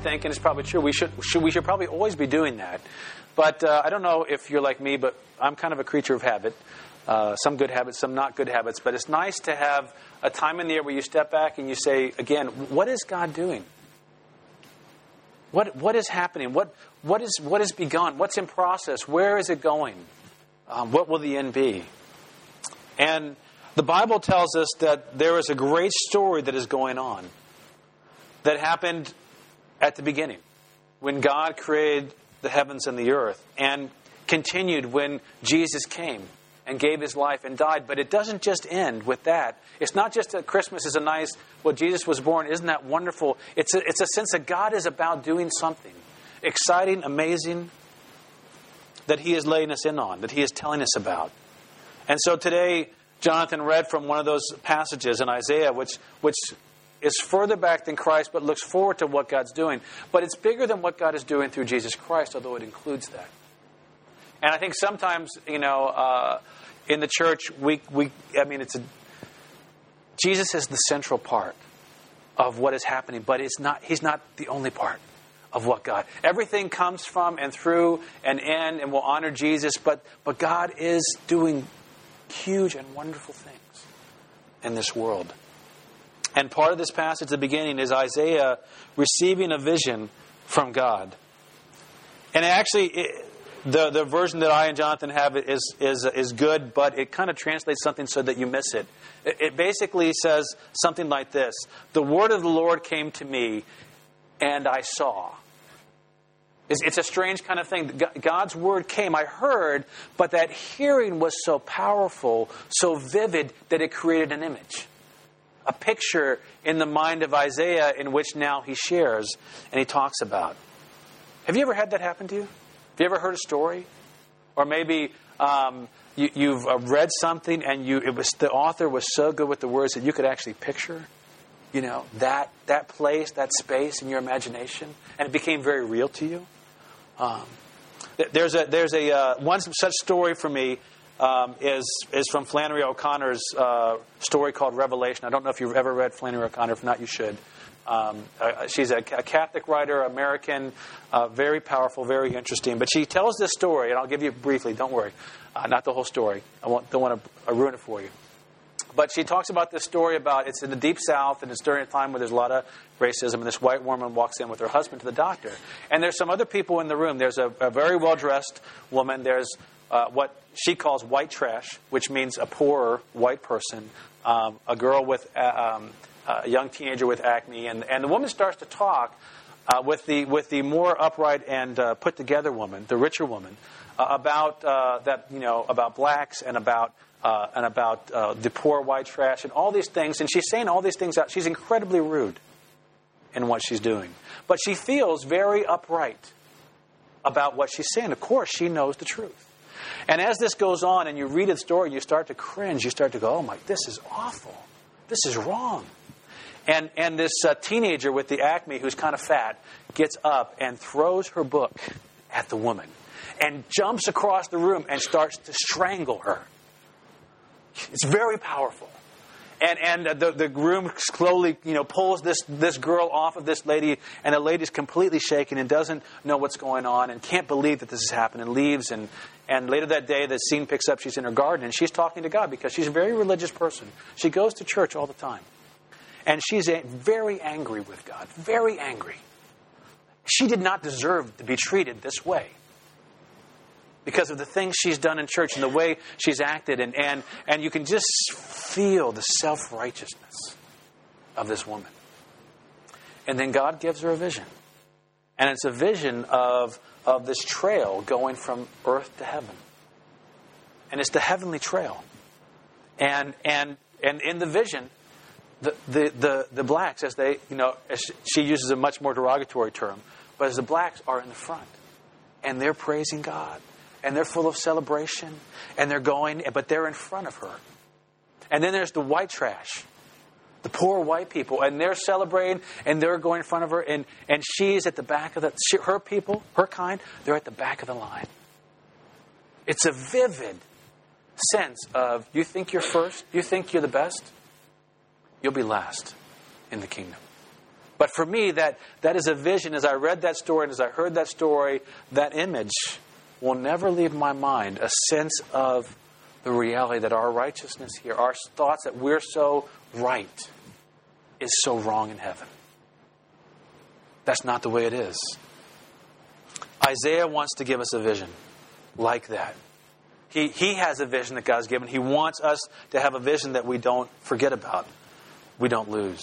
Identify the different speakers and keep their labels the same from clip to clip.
Speaker 1: think, and it's probably true, we should, should we should probably always be doing that. But uh, I don't know if you're like me, but I'm kind of a creature of habit. Uh, some good habits, some not good habits. But it's nice to have a time in the year where you step back and you say, again, what is God doing? What, what is happening? What, what, is, what has begun? What's in process? Where is it going? Um, what will the end be? And the Bible tells us that there is a great story that is going on that happened at the beginning when God created the heavens and the earth and continued when Jesus came and gave his life and died. But it doesn't just end with that. It's not just that Christmas is a nice, well, Jesus was born, isn't that wonderful? It's a, it's a sense that God is about doing something exciting, amazing, that he is laying us in on, that he is telling us about. And so today, Jonathan read from one of those passages in Isaiah, which, which is further back than Christ, but looks forward to what God's doing. But it's bigger than what God is doing through Jesus Christ, although it includes that. And I think sometimes, you know, uh, in the church, we, we, I mean, it's a, Jesus is the central part of what is happening, but it's not, he's not the only part of what God. Everything comes from and through and in and will honor Jesus, but, but God is doing huge and wonderful things in this world. And part of this passage at the beginning is Isaiah receiving a vision from God. And actually, it, the, the version that I and Jonathan have is, is, is good, but it kind of translates something so that you miss it. it. It basically says something like this The word of the Lord came to me, and I saw. It's, it's a strange kind of thing. God's word came, I heard, but that hearing was so powerful, so vivid, that it created an image a picture in the mind of Isaiah in which now he shares and he talks about. Have you ever had that happen to you? Have you ever heard a story? Or maybe um, you, have uh, read something and you, it was, the author was so good with the words that you could actually picture, you know, that, that place, that space in your imagination, and it became very real to you. Um, there's a, there's a uh, one such story for me um, is, is from Flannery O'Connor's uh, story called Revelation. I don't know if you've ever read Flannery O'Connor. If not, you should. Um, uh, she's a, a, Catholic writer, American, uh, very powerful, very interesting. But she tells this story, and I'll give you briefly. Don't worry, uh, not the whole story. I don't want to ruin it for you. But she talks about this story about it's in the deep south, and it's during a time where there's a lot of racism. And this white woman walks in with her husband to the doctor, and there's some other people in the room. There's a, a very well dressed woman. There's uh, what she calls white trash, which means a poorer white person, um, a girl with uh, um, a young teenager with acne, and, and the woman starts to talk uh, with the with the more upright and uh, put together woman, the richer woman, uh, about uh, that you know about blacks and about. and about the poor white trash and all these things, and she's saying all these things out. She's incredibly rude in what she's doing, but she feels very upright about what she's saying. Of course, she knows the truth. And as this goes on and you read the story, you start to cringe. You start to go, oh my, this is awful. This is wrong. And, and this uh, teenager with the acne, who's kind of fat, gets up and throws her book at the woman and jumps across the room and starts to strangle her. It's very powerful and and the the groom slowly you know pulls this this girl off of this lady, and the lady's completely shaken and doesn't know what's going on and can't believe that this has happened and leaves and. And later that day, the scene picks up. She's in her garden and she's talking to God because she's a very religious person. She goes to church all the time. And she's very angry with God, very angry. She did not deserve to be treated this way because of the things she's done in church and the way she's acted. And, and, and you can just feel the self righteousness of this woman. And then God gives her a vision. And it's a vision of, of this trail going from earth to heaven. And it's the heavenly trail. And, and, and in the vision, the, the, the, the blacks, as they, you know, she uses a much more derogatory term, but as the blacks are in the front and they're praising God and they're full of celebration and they're going, but they're in front of her. And then there's the white trash, the poor white people, and they're celebrating and they're going in front of her, and, and she's at the back of the, she, her people, her kind, they're at the back of the line. It's a vivid sense of you think you're first, you think you're the best, you'll be last in the kingdom. But for me, that, that is a vision. As I read that story and as I heard that story, that image will never leave my mind a sense of the reality that our righteousness here, our thoughts that we're so right, is so wrong in heaven. That's not the way it is. Isaiah wants to give us a vision like that. He, he has a vision that God's given. He wants us to have a vision that we don't forget about, we don't lose.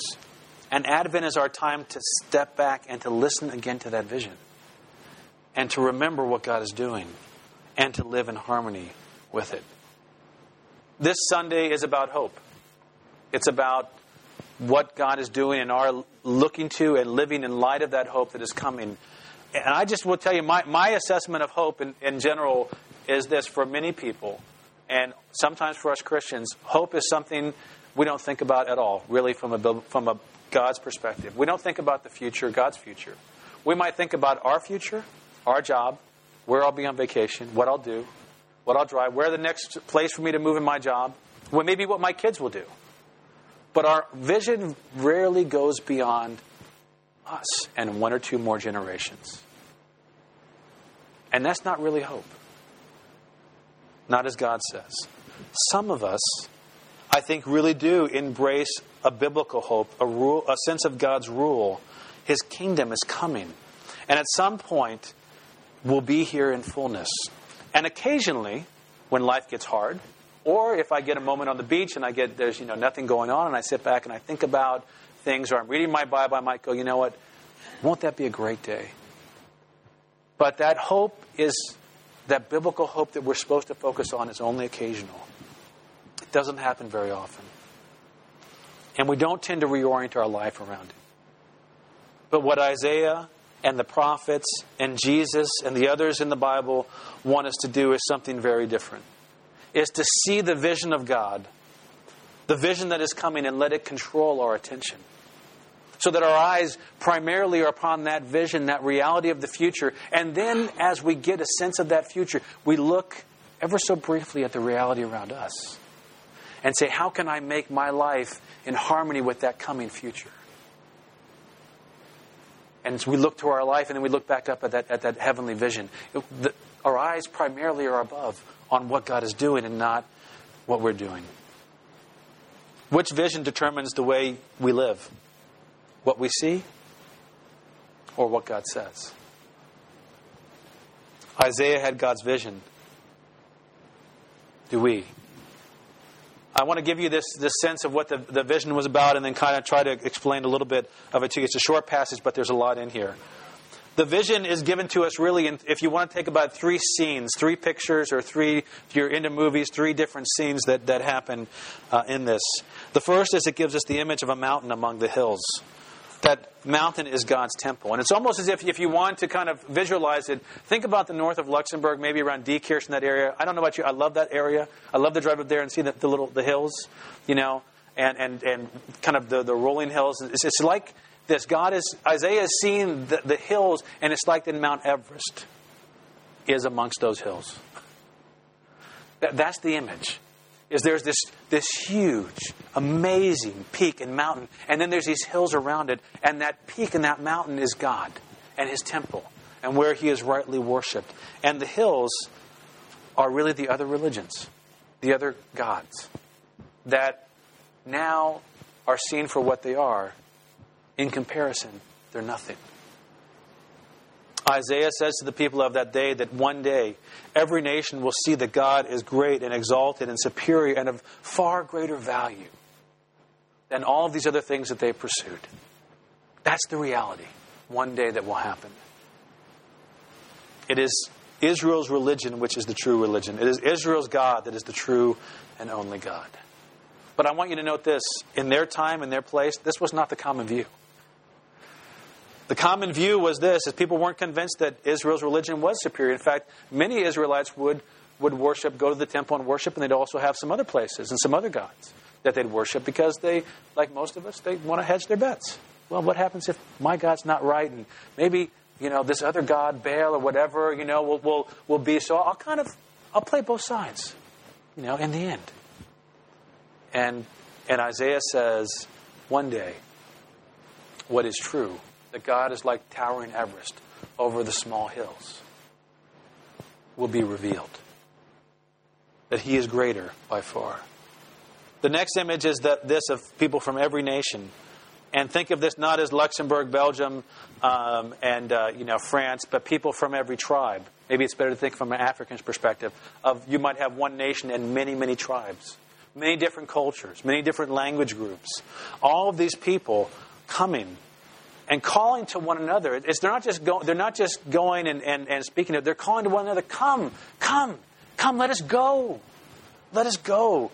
Speaker 1: And Advent is our time to step back and to listen again to that vision and to remember what God is doing and to live in harmony with it. This Sunday is about hope. It's about what God is doing and our looking to and living in light of that hope that is coming. And I just will tell you, my, my assessment of hope in, in general is this for many people, and sometimes for us Christians, hope is something we don't think about at all, really, from a, from a God's perspective. We don't think about the future, God's future. We might think about our future, our job, where I'll be on vacation, what I'll do, what I'll drive, where the next place for me to move in my job, well, maybe what my kids will do. But our vision rarely goes beyond us and one or two more generations. And that's not really hope. Not as God says. Some of us, I think, really do embrace a biblical hope, a, rule, a sense of God's rule. His kingdom is coming. And at some point, we'll be here in fullness. And occasionally, when life gets hard, or if I get a moment on the beach and I get there's you know nothing going on and I sit back and I think about things or I'm reading my Bible, I might go, you know what? Won't that be a great day? But that hope is that biblical hope that we're supposed to focus on is only occasional. It doesn't happen very often. And we don't tend to reorient our life around it. But what Isaiah and the prophets and Jesus and the others in the Bible want us to do is something very different. Is to see the vision of God, the vision that is coming, and let it control our attention. So that our eyes primarily are upon that vision, that reality of the future. And then, as we get a sense of that future, we look ever so briefly at the reality around us and say, How can I make my life in harmony with that coming future? And we look to our life and then we look back up at that, at that heavenly vision, it, the, our eyes primarily are above on what God is doing and not what we're doing. Which vision determines the way we live? What we see or what God says? Isaiah had God's vision. Do we? I want to give you this, this sense of what the, the vision was about and then kind of try to explain a little bit of it to you. It's a short passage, but there's a lot in here. The vision is given to us really, in, if you want to take about three scenes, three pictures, or three, if you're into movies, three different scenes that, that happen uh, in this. The first is it gives us the image of a mountain among the hills that mountain is God's temple. And it's almost as if, if you want to kind of visualize it, think about the north of Luxembourg, maybe around Diekirch in that area. I don't know about you, I love that area. I love to drive up there and see the, the little the hills, you know, and, and, and kind of the, the rolling hills. It's, it's like this. God is, Isaiah is seeing the, the hills, and it's like that Mount Everest is amongst those hills. That, that's the image is there's this, this huge, amazing peak and mountain, and then there's these hills around it, and that peak and that mountain is God and His temple and where He is rightly worshipped. And the hills are really the other religions, the other gods that now are seen for what they are. In comparison, they're nothing. Isaiah says to the people of that day that one day every nation will see that God is great and exalted and superior and of far greater value than all of these other things that they pursued. That's the reality one day that will happen. It is Israel's religion which is the true religion. It is Israel's God that is the true and only God. But I want you to note this in their time, in their place, this was not the common view. The common view was this: is people weren't convinced that Israel's religion was superior. In fact, many Israelites would would worship, go to the temple and worship, and they'd also have some other places and some other gods that they'd worship because they, like most of us, they want to hedge their bets. Well, what happens if my God's not right, and maybe you know this other God, Baal or whatever, you know, will will will be? So I'll kind of I'll play both sides, you know, in the end. And and Isaiah says, one day what is true that God is like towering Everest over the small hills will be revealed. That He is greater by far. The next image is that this of people from every nation. And think of this not as Luxembourg, Belgium, um, and uh, you know France, but people from every tribe. Maybe it's better to think from an African's perspective. Of you might have one nation and many, many tribes, many different cultures, many different language groups. All of these people coming and calling to one another. It's, they're not just go, they're not just going and, and, and speaking. They're calling to one another. Come, come, come. Let us go. Let us go,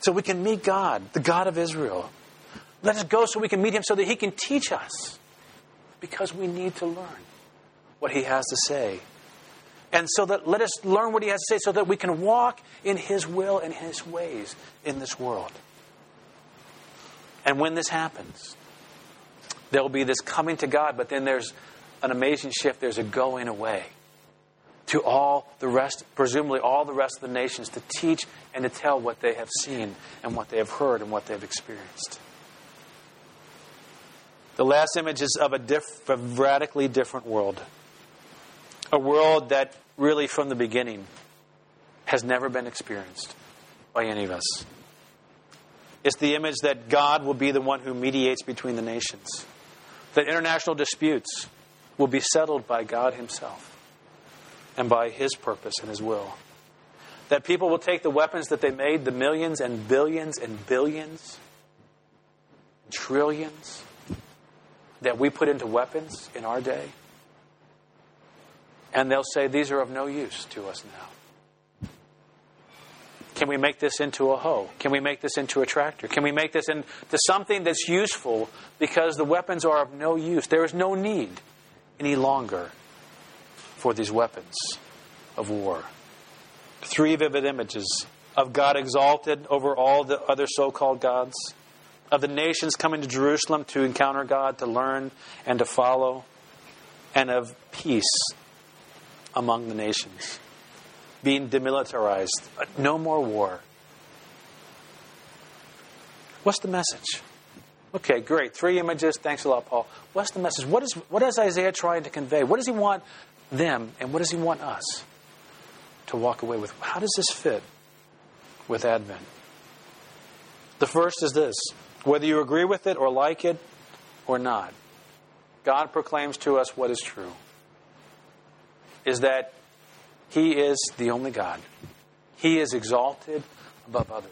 Speaker 1: so we can meet God, the God of Israel. Let us go so we can meet Him, so that He can teach us, because we need to learn what He has to say. And so that let us learn what he has to say so that we can walk in his will and his ways in this world. And when this happens, there will be this coming to God, but then there's an amazing shift. There's a going away to all the rest, presumably all the rest of the nations, to teach and to tell what they have seen and what they have heard and what they've experienced. The last image is of a, diff- a radically different world. A world that really, from the beginning, has never been experienced by any of us. It's the image that God will be the one who mediates between the nations that international disputes will be settled by God Himself and by His purpose and His will. That people will take the weapons that they made, the millions and billions and billions, trillions that we put into weapons in our day, and they'll say, These are of no use to us now. Can we make this into a hoe? Can we make this into a tractor? Can we make this into something that's useful because the weapons are of no use? There is no need any longer for these weapons of war. Three vivid images of God exalted over all the other so called gods, of the nations coming to Jerusalem to encounter God, to learn and to follow, and of peace among the nations being demilitarized. No more war. What's the message? Okay, great. Three images. Thanks a lot, Paul. What's the message? What is, what is Isaiah trying to convey? What does he want them, and what does he want us to walk away with? How does this fit with Advent? The first is this whether you agree with it or like it or not, God proclaims to us what is true. Is that he is the only God. He is exalted above other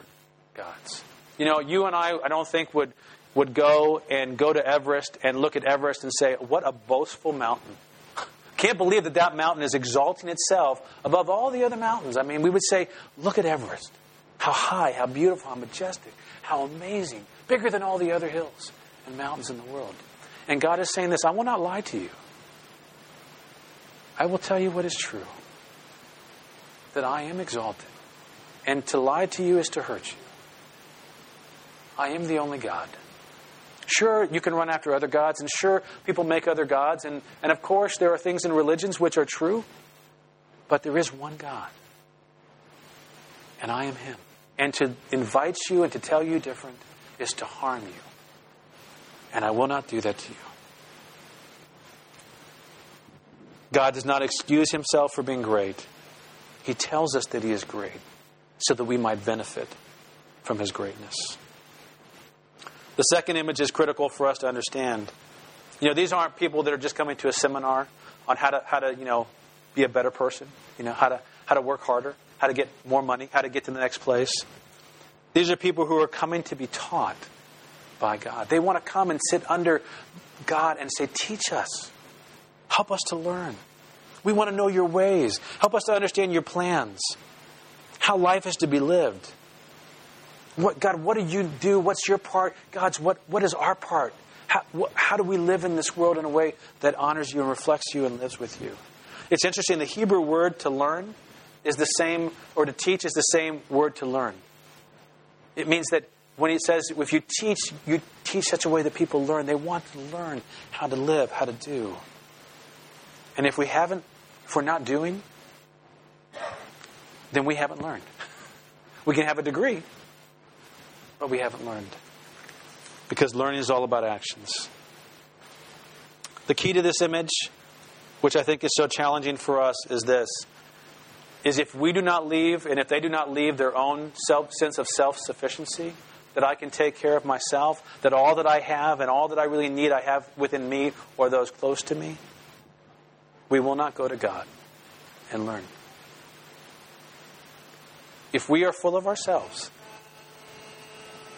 Speaker 1: gods. You know, you and I, I don't think would would go and go to Everest and look at Everest and say, "What a boastful mountain." Can't believe that that mountain is exalting itself above all the other mountains. I mean, we would say, "Look at Everest. How high, how beautiful, how majestic, how amazing, bigger than all the other hills and mountains in the world." And God is saying this, I will not lie to you. I will tell you what is true that I am exalted. And to lie to you is to hurt you. I am the only God. Sure, you can run after other gods, and sure, people make other gods, and, and of course, there are things in religions which are true, but there is one God. And I am Him. And to invite you and to tell you different is to harm you. And I will not do that to you. God does not excuse Himself for being great. He tells us that He is great so that we might benefit from His greatness. The second image is critical for us to understand. You know, these aren't people that are just coming to a seminar on how to, how to you know, be a better person, you know, how to, how to work harder, how to get more money, how to get to the next place. These are people who are coming to be taught by God. They want to come and sit under God and say, Teach us, help us to learn. We want to know your ways. Help us to understand your plans, how life is to be lived. What, God, what do you do? What's your part? God's, what, what is our part? How, what, how do we live in this world in a way that honors you and reflects you and lives with you? It's interesting, the Hebrew word to learn is the same, or to teach is the same word to learn. It means that when he says, if you teach, you teach such a way that people learn. They want to learn how to live, how to do. And if we haven't we're not doing, then we haven't learned. We can have a degree, but we haven't learned. Because learning is all about actions. The key to this image, which I think is so challenging for us, is this is if we do not leave and if they do not leave their own self, sense of self sufficiency, that I can take care of myself, that all that I have and all that I really need I have within me or those close to me, we will not go to God and learn. If we are full of ourselves,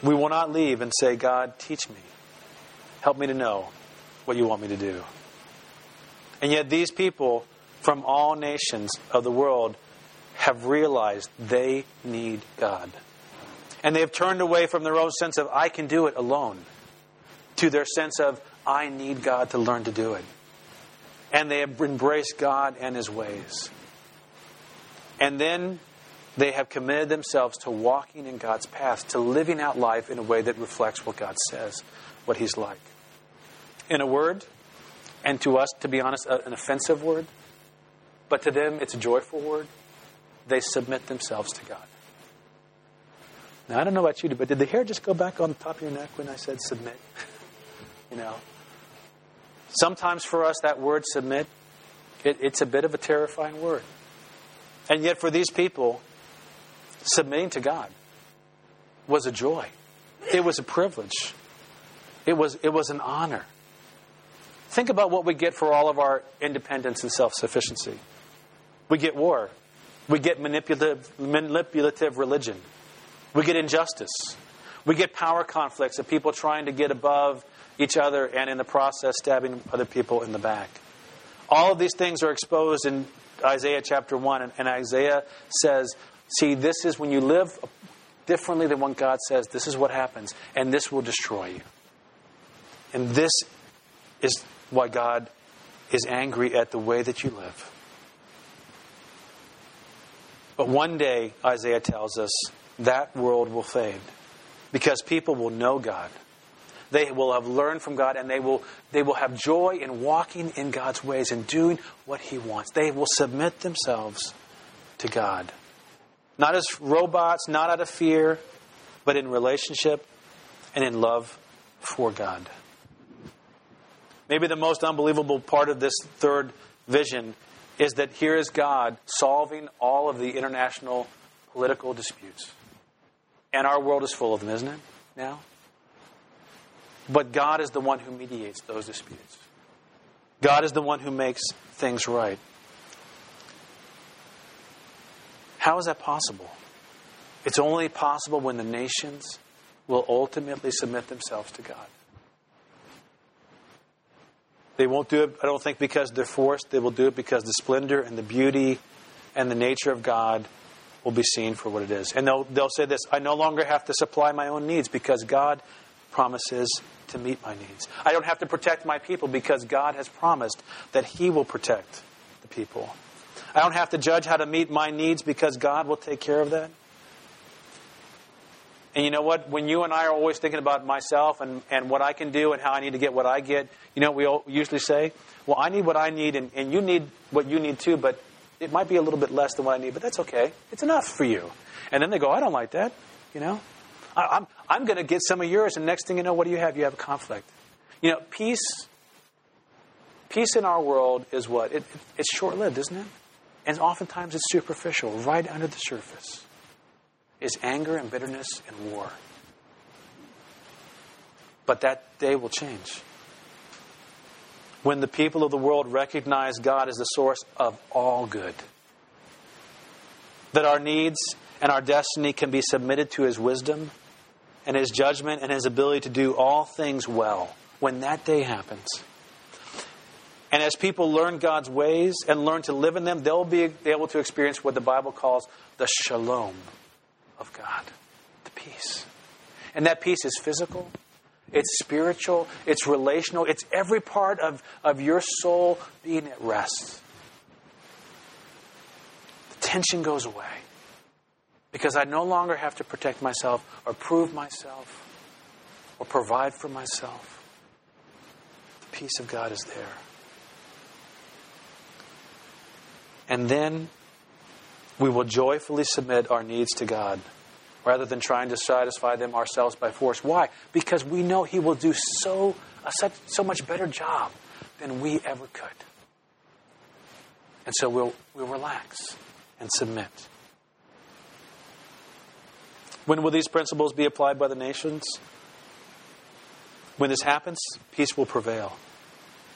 Speaker 1: we will not leave and say, God, teach me. Help me to know what you want me to do. And yet, these people from all nations of the world have realized they need God. And they have turned away from their own sense of, I can do it alone, to their sense of, I need God to learn to do it. And they have embraced God and His ways. And then they have committed themselves to walking in God's path, to living out life in a way that reflects what God says, what He's like. In a word, and to us, to be honest, an offensive word, but to them it's a joyful word they submit themselves to God. Now, I don't know about you, but did the hair just go back on the top of your neck when I said submit? you know, sometimes for us, that word submit, it, it's a bit of a terrifying word. And yet, for these people, submitting to God was a joy, it was a privilege, it was, it was an honor. Think about what we get for all of our independence and self sufficiency. We get war, we get manipulative, manipulative religion. We get injustice. We get power conflicts of people trying to get above each other and in the process stabbing other people in the back. All of these things are exposed in Isaiah chapter 1, and, and Isaiah says, See, this is when you live differently than what God says, this is what happens, and this will destroy you. And this is why God is angry at the way that you live. But one day, Isaiah tells us, that world will fade because people will know God. They will have learned from God and they will, they will have joy in walking in God's ways and doing what He wants. They will submit themselves to God. Not as robots, not out of fear, but in relationship and in love for God. Maybe the most unbelievable part of this third vision is that here is God solving all of the international political disputes. And our world is full of them, isn't it? Now? But God is the one who mediates those disputes. God is the one who makes things right. How is that possible? It's only possible when the nations will ultimately submit themselves to God. They won't do it, I don't think, because they're forced. They will do it because the splendor and the beauty and the nature of God will be seen for what it is. And they'll, they'll say this I no longer have to supply my own needs because God promises to meet my needs. I don't have to protect my people because God has promised that He will protect the people. I don't have to judge how to meet my needs because God will take care of that. And you know what? When you and I are always thinking about myself and, and what I can do and how I need to get what I get, you know what we usually say? Well, I need what I need and, and you need what you need too, but it might be a little bit less than what I need, but that's okay. It's enough for you. And then they go, I don't like that. You know? I'm, I'm going to get some of yours, and next thing you know, what do you have? You have a conflict. You know, peace, peace in our world is what? It, it, it's short lived, isn't it? And oftentimes it's superficial, right under the surface is anger and bitterness and war. But that day will change. When the people of the world recognize God as the source of all good, that our needs and our destiny can be submitted to His wisdom and His judgment and His ability to do all things well, when that day happens. And as people learn God's ways and learn to live in them, they'll be able to experience what the Bible calls the shalom of God, the peace. And that peace is physical, it's spiritual, it's relational, it's every part of, of your soul being at rest. The tension goes away because I no longer have to protect myself or prove myself or provide for myself. The peace of God is there. And then we will joyfully submit our needs to God rather than trying to satisfy them ourselves by force. Why? Because we know He will do so, a, such, so much better job than we ever could. And so we'll, we'll relax and submit. When will these principles be applied by the nations? When this happens, peace will prevail.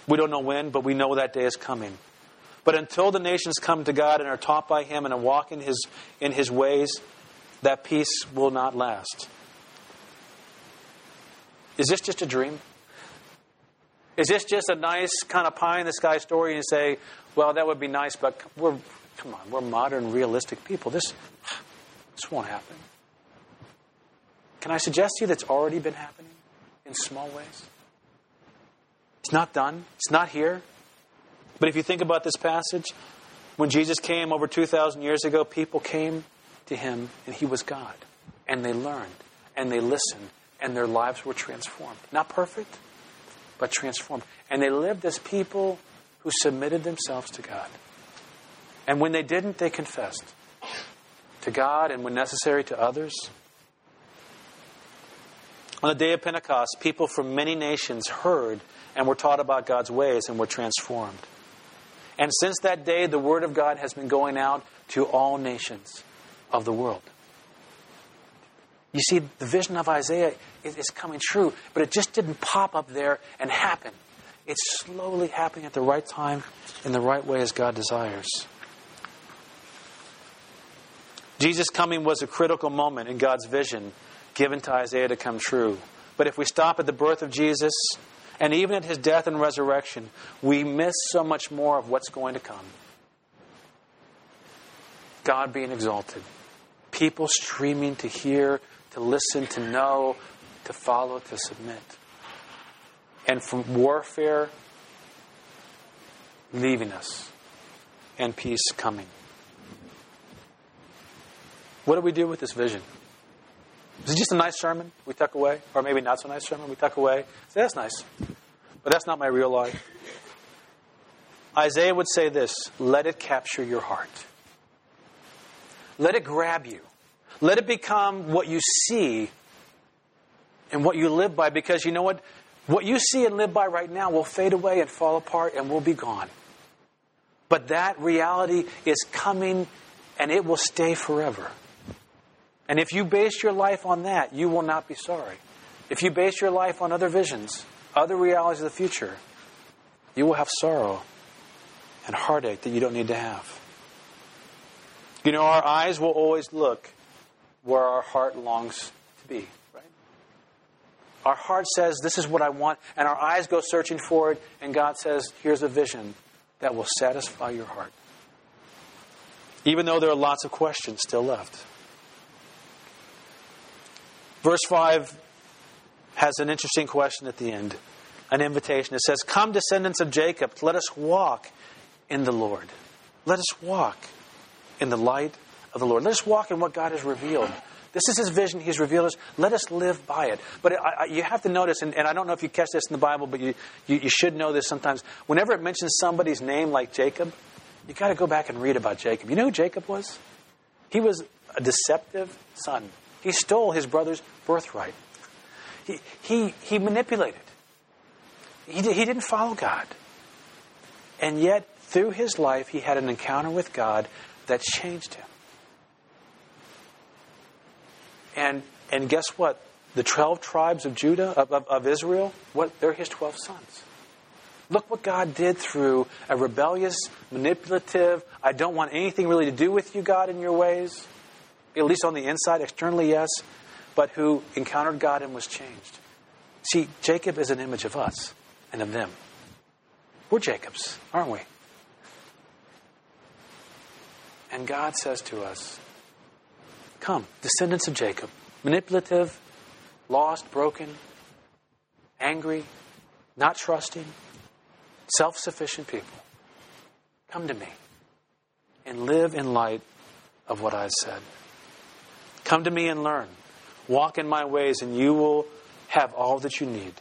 Speaker 1: We don't know when, but we know that day is coming. But until the nations come to God and are taught by Him and walk in His, in his ways, that peace will not last. Is this just a dream? Is this just a nice kind of pie in the sky story and say, well, that would be nice, but we're, come on, we're modern, realistic people. This, this won't happen. Can I suggest to you that's already been happening in small ways? It's not done, it's not here. But if you think about this passage, when Jesus came over 2,000 years ago, people came to him and he was God. And they learned and they listened and their lives were transformed. Not perfect, but transformed. And they lived as people who submitted themselves to God. And when they didn't, they confessed to God and when necessary to others. On the day of Pentecost, people from many nations heard and were taught about God's ways and were transformed. And since that day, the Word of God has been going out to all nations of the world. You see, the vision of Isaiah is, coming true, but it just didn't pop up there and happen. It's slowly happening at the right time in the right way as God desires. Jesus' coming was a critical moment in God's vision given to Isaiah to come true. But if we stop at the birth of Jesus and even at his death and resurrection, we miss so much more of what's going to come. God being exalted, people streaming to hear, to listen, to know, to follow, to submit. And from warfare leaving us and peace coming. What do we do with this vision? Is it just a nice sermon we tuck away? Or maybe not so nice sermon we tuck away? Say, that's nice. But that's not my real life. Isaiah would say this let it capture your heart. Let it grab you. Let it become what you see and what you live by because you know what? What you see and live by right now will fade away and fall apart and will be gone. But that reality is coming and it will stay forever. And if you base your life on that, you will not be sorry. If you base your life on other visions, other realities of the future, you will have sorrow and heartache that you don't need to have. You know, our eyes will always look where our heart longs to be, right? Our heart says, This is what I want, and our eyes go searching for it, and God says, Here's a vision that will satisfy your heart. Even though there are lots of questions still left. Verse 5 has an interesting question at the end, an invitation. It says, Come, descendants of Jacob, let us walk in the Lord. Let us walk in the light of the Lord. Let us walk in what God has revealed. This is His vision. He's revealed us. Let us live by it. But I, I, you have to notice, and, and, I don't know if you catch this in the Bible, but you, you, you should know this sometimes. Whenever it mentions somebody's name like Jacob, you got to go back and read about Jacob. You know who Jacob was? He was a deceptive son. He stole his brother's birthright. He, he, he manipulated. He, he didn't follow God. And yet, through his life, he had an encounter with God that changed him. And, and guess what? The 12 tribes of Judah, of, of, of Israel, what, they're his 12 sons. Look what God did through a rebellious, manipulative, I don't want anything really to do with you, God, in your ways. At least on the inside, externally, yes, but who encountered God and was changed. See, Jacob is an image of us and of them. We're Jacobs, aren't we? And God says to us, Come, descendants of Jacob, manipulative, lost, broken, angry, not trusting, self sufficient people. Come to me and live in light of what I said. Come to me and learn. Walk in my ways, and you will have all that you need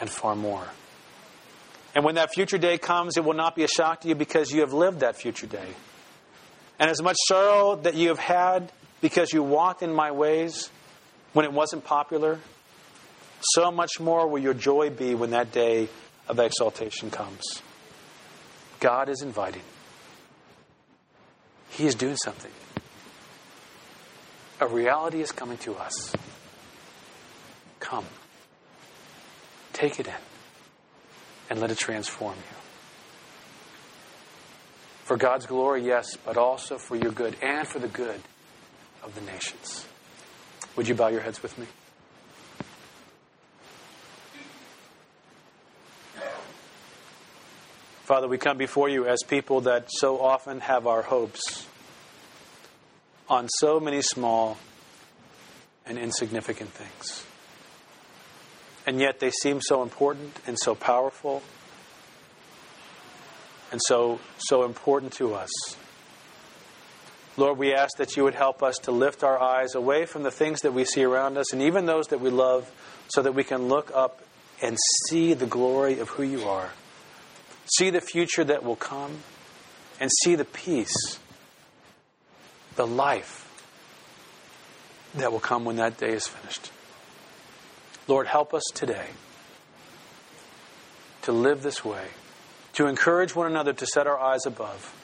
Speaker 1: and far more. And when that future day comes, it will not be a shock to you because you have lived that future day. And as much sorrow that you have had because you walked in my ways when it wasn't popular, so much more will your joy be when that day of exaltation comes. God is inviting. He is doing something. A reality is coming to us. Come. Take it in and let it transform you. For God's glory, yes, but also for your good and for the good of the nations. Would you bow your heads with me? Father, we come before you as people that so often have our hopes on so many small and insignificant things. And yet they seem so important and so powerful and so so important to us. Lord, we ask that you would help us to lift our eyes away from the things that we see around us and even those that we love so that we can look up and see the glory of who you are see the future that will come, and see the peace, the life that will come when that day is finished. Lord, help us today to live this way, to encourage one another to set our eyes above.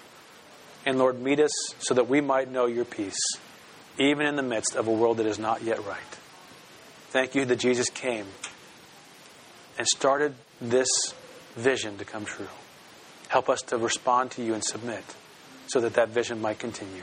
Speaker 1: And Lord, meet us so that we might know your peace, even in the midst of a world that is not yet right. Thank you that Jesus came and started this vision to come true. Help us to respond to you and submit so that that vision might continue.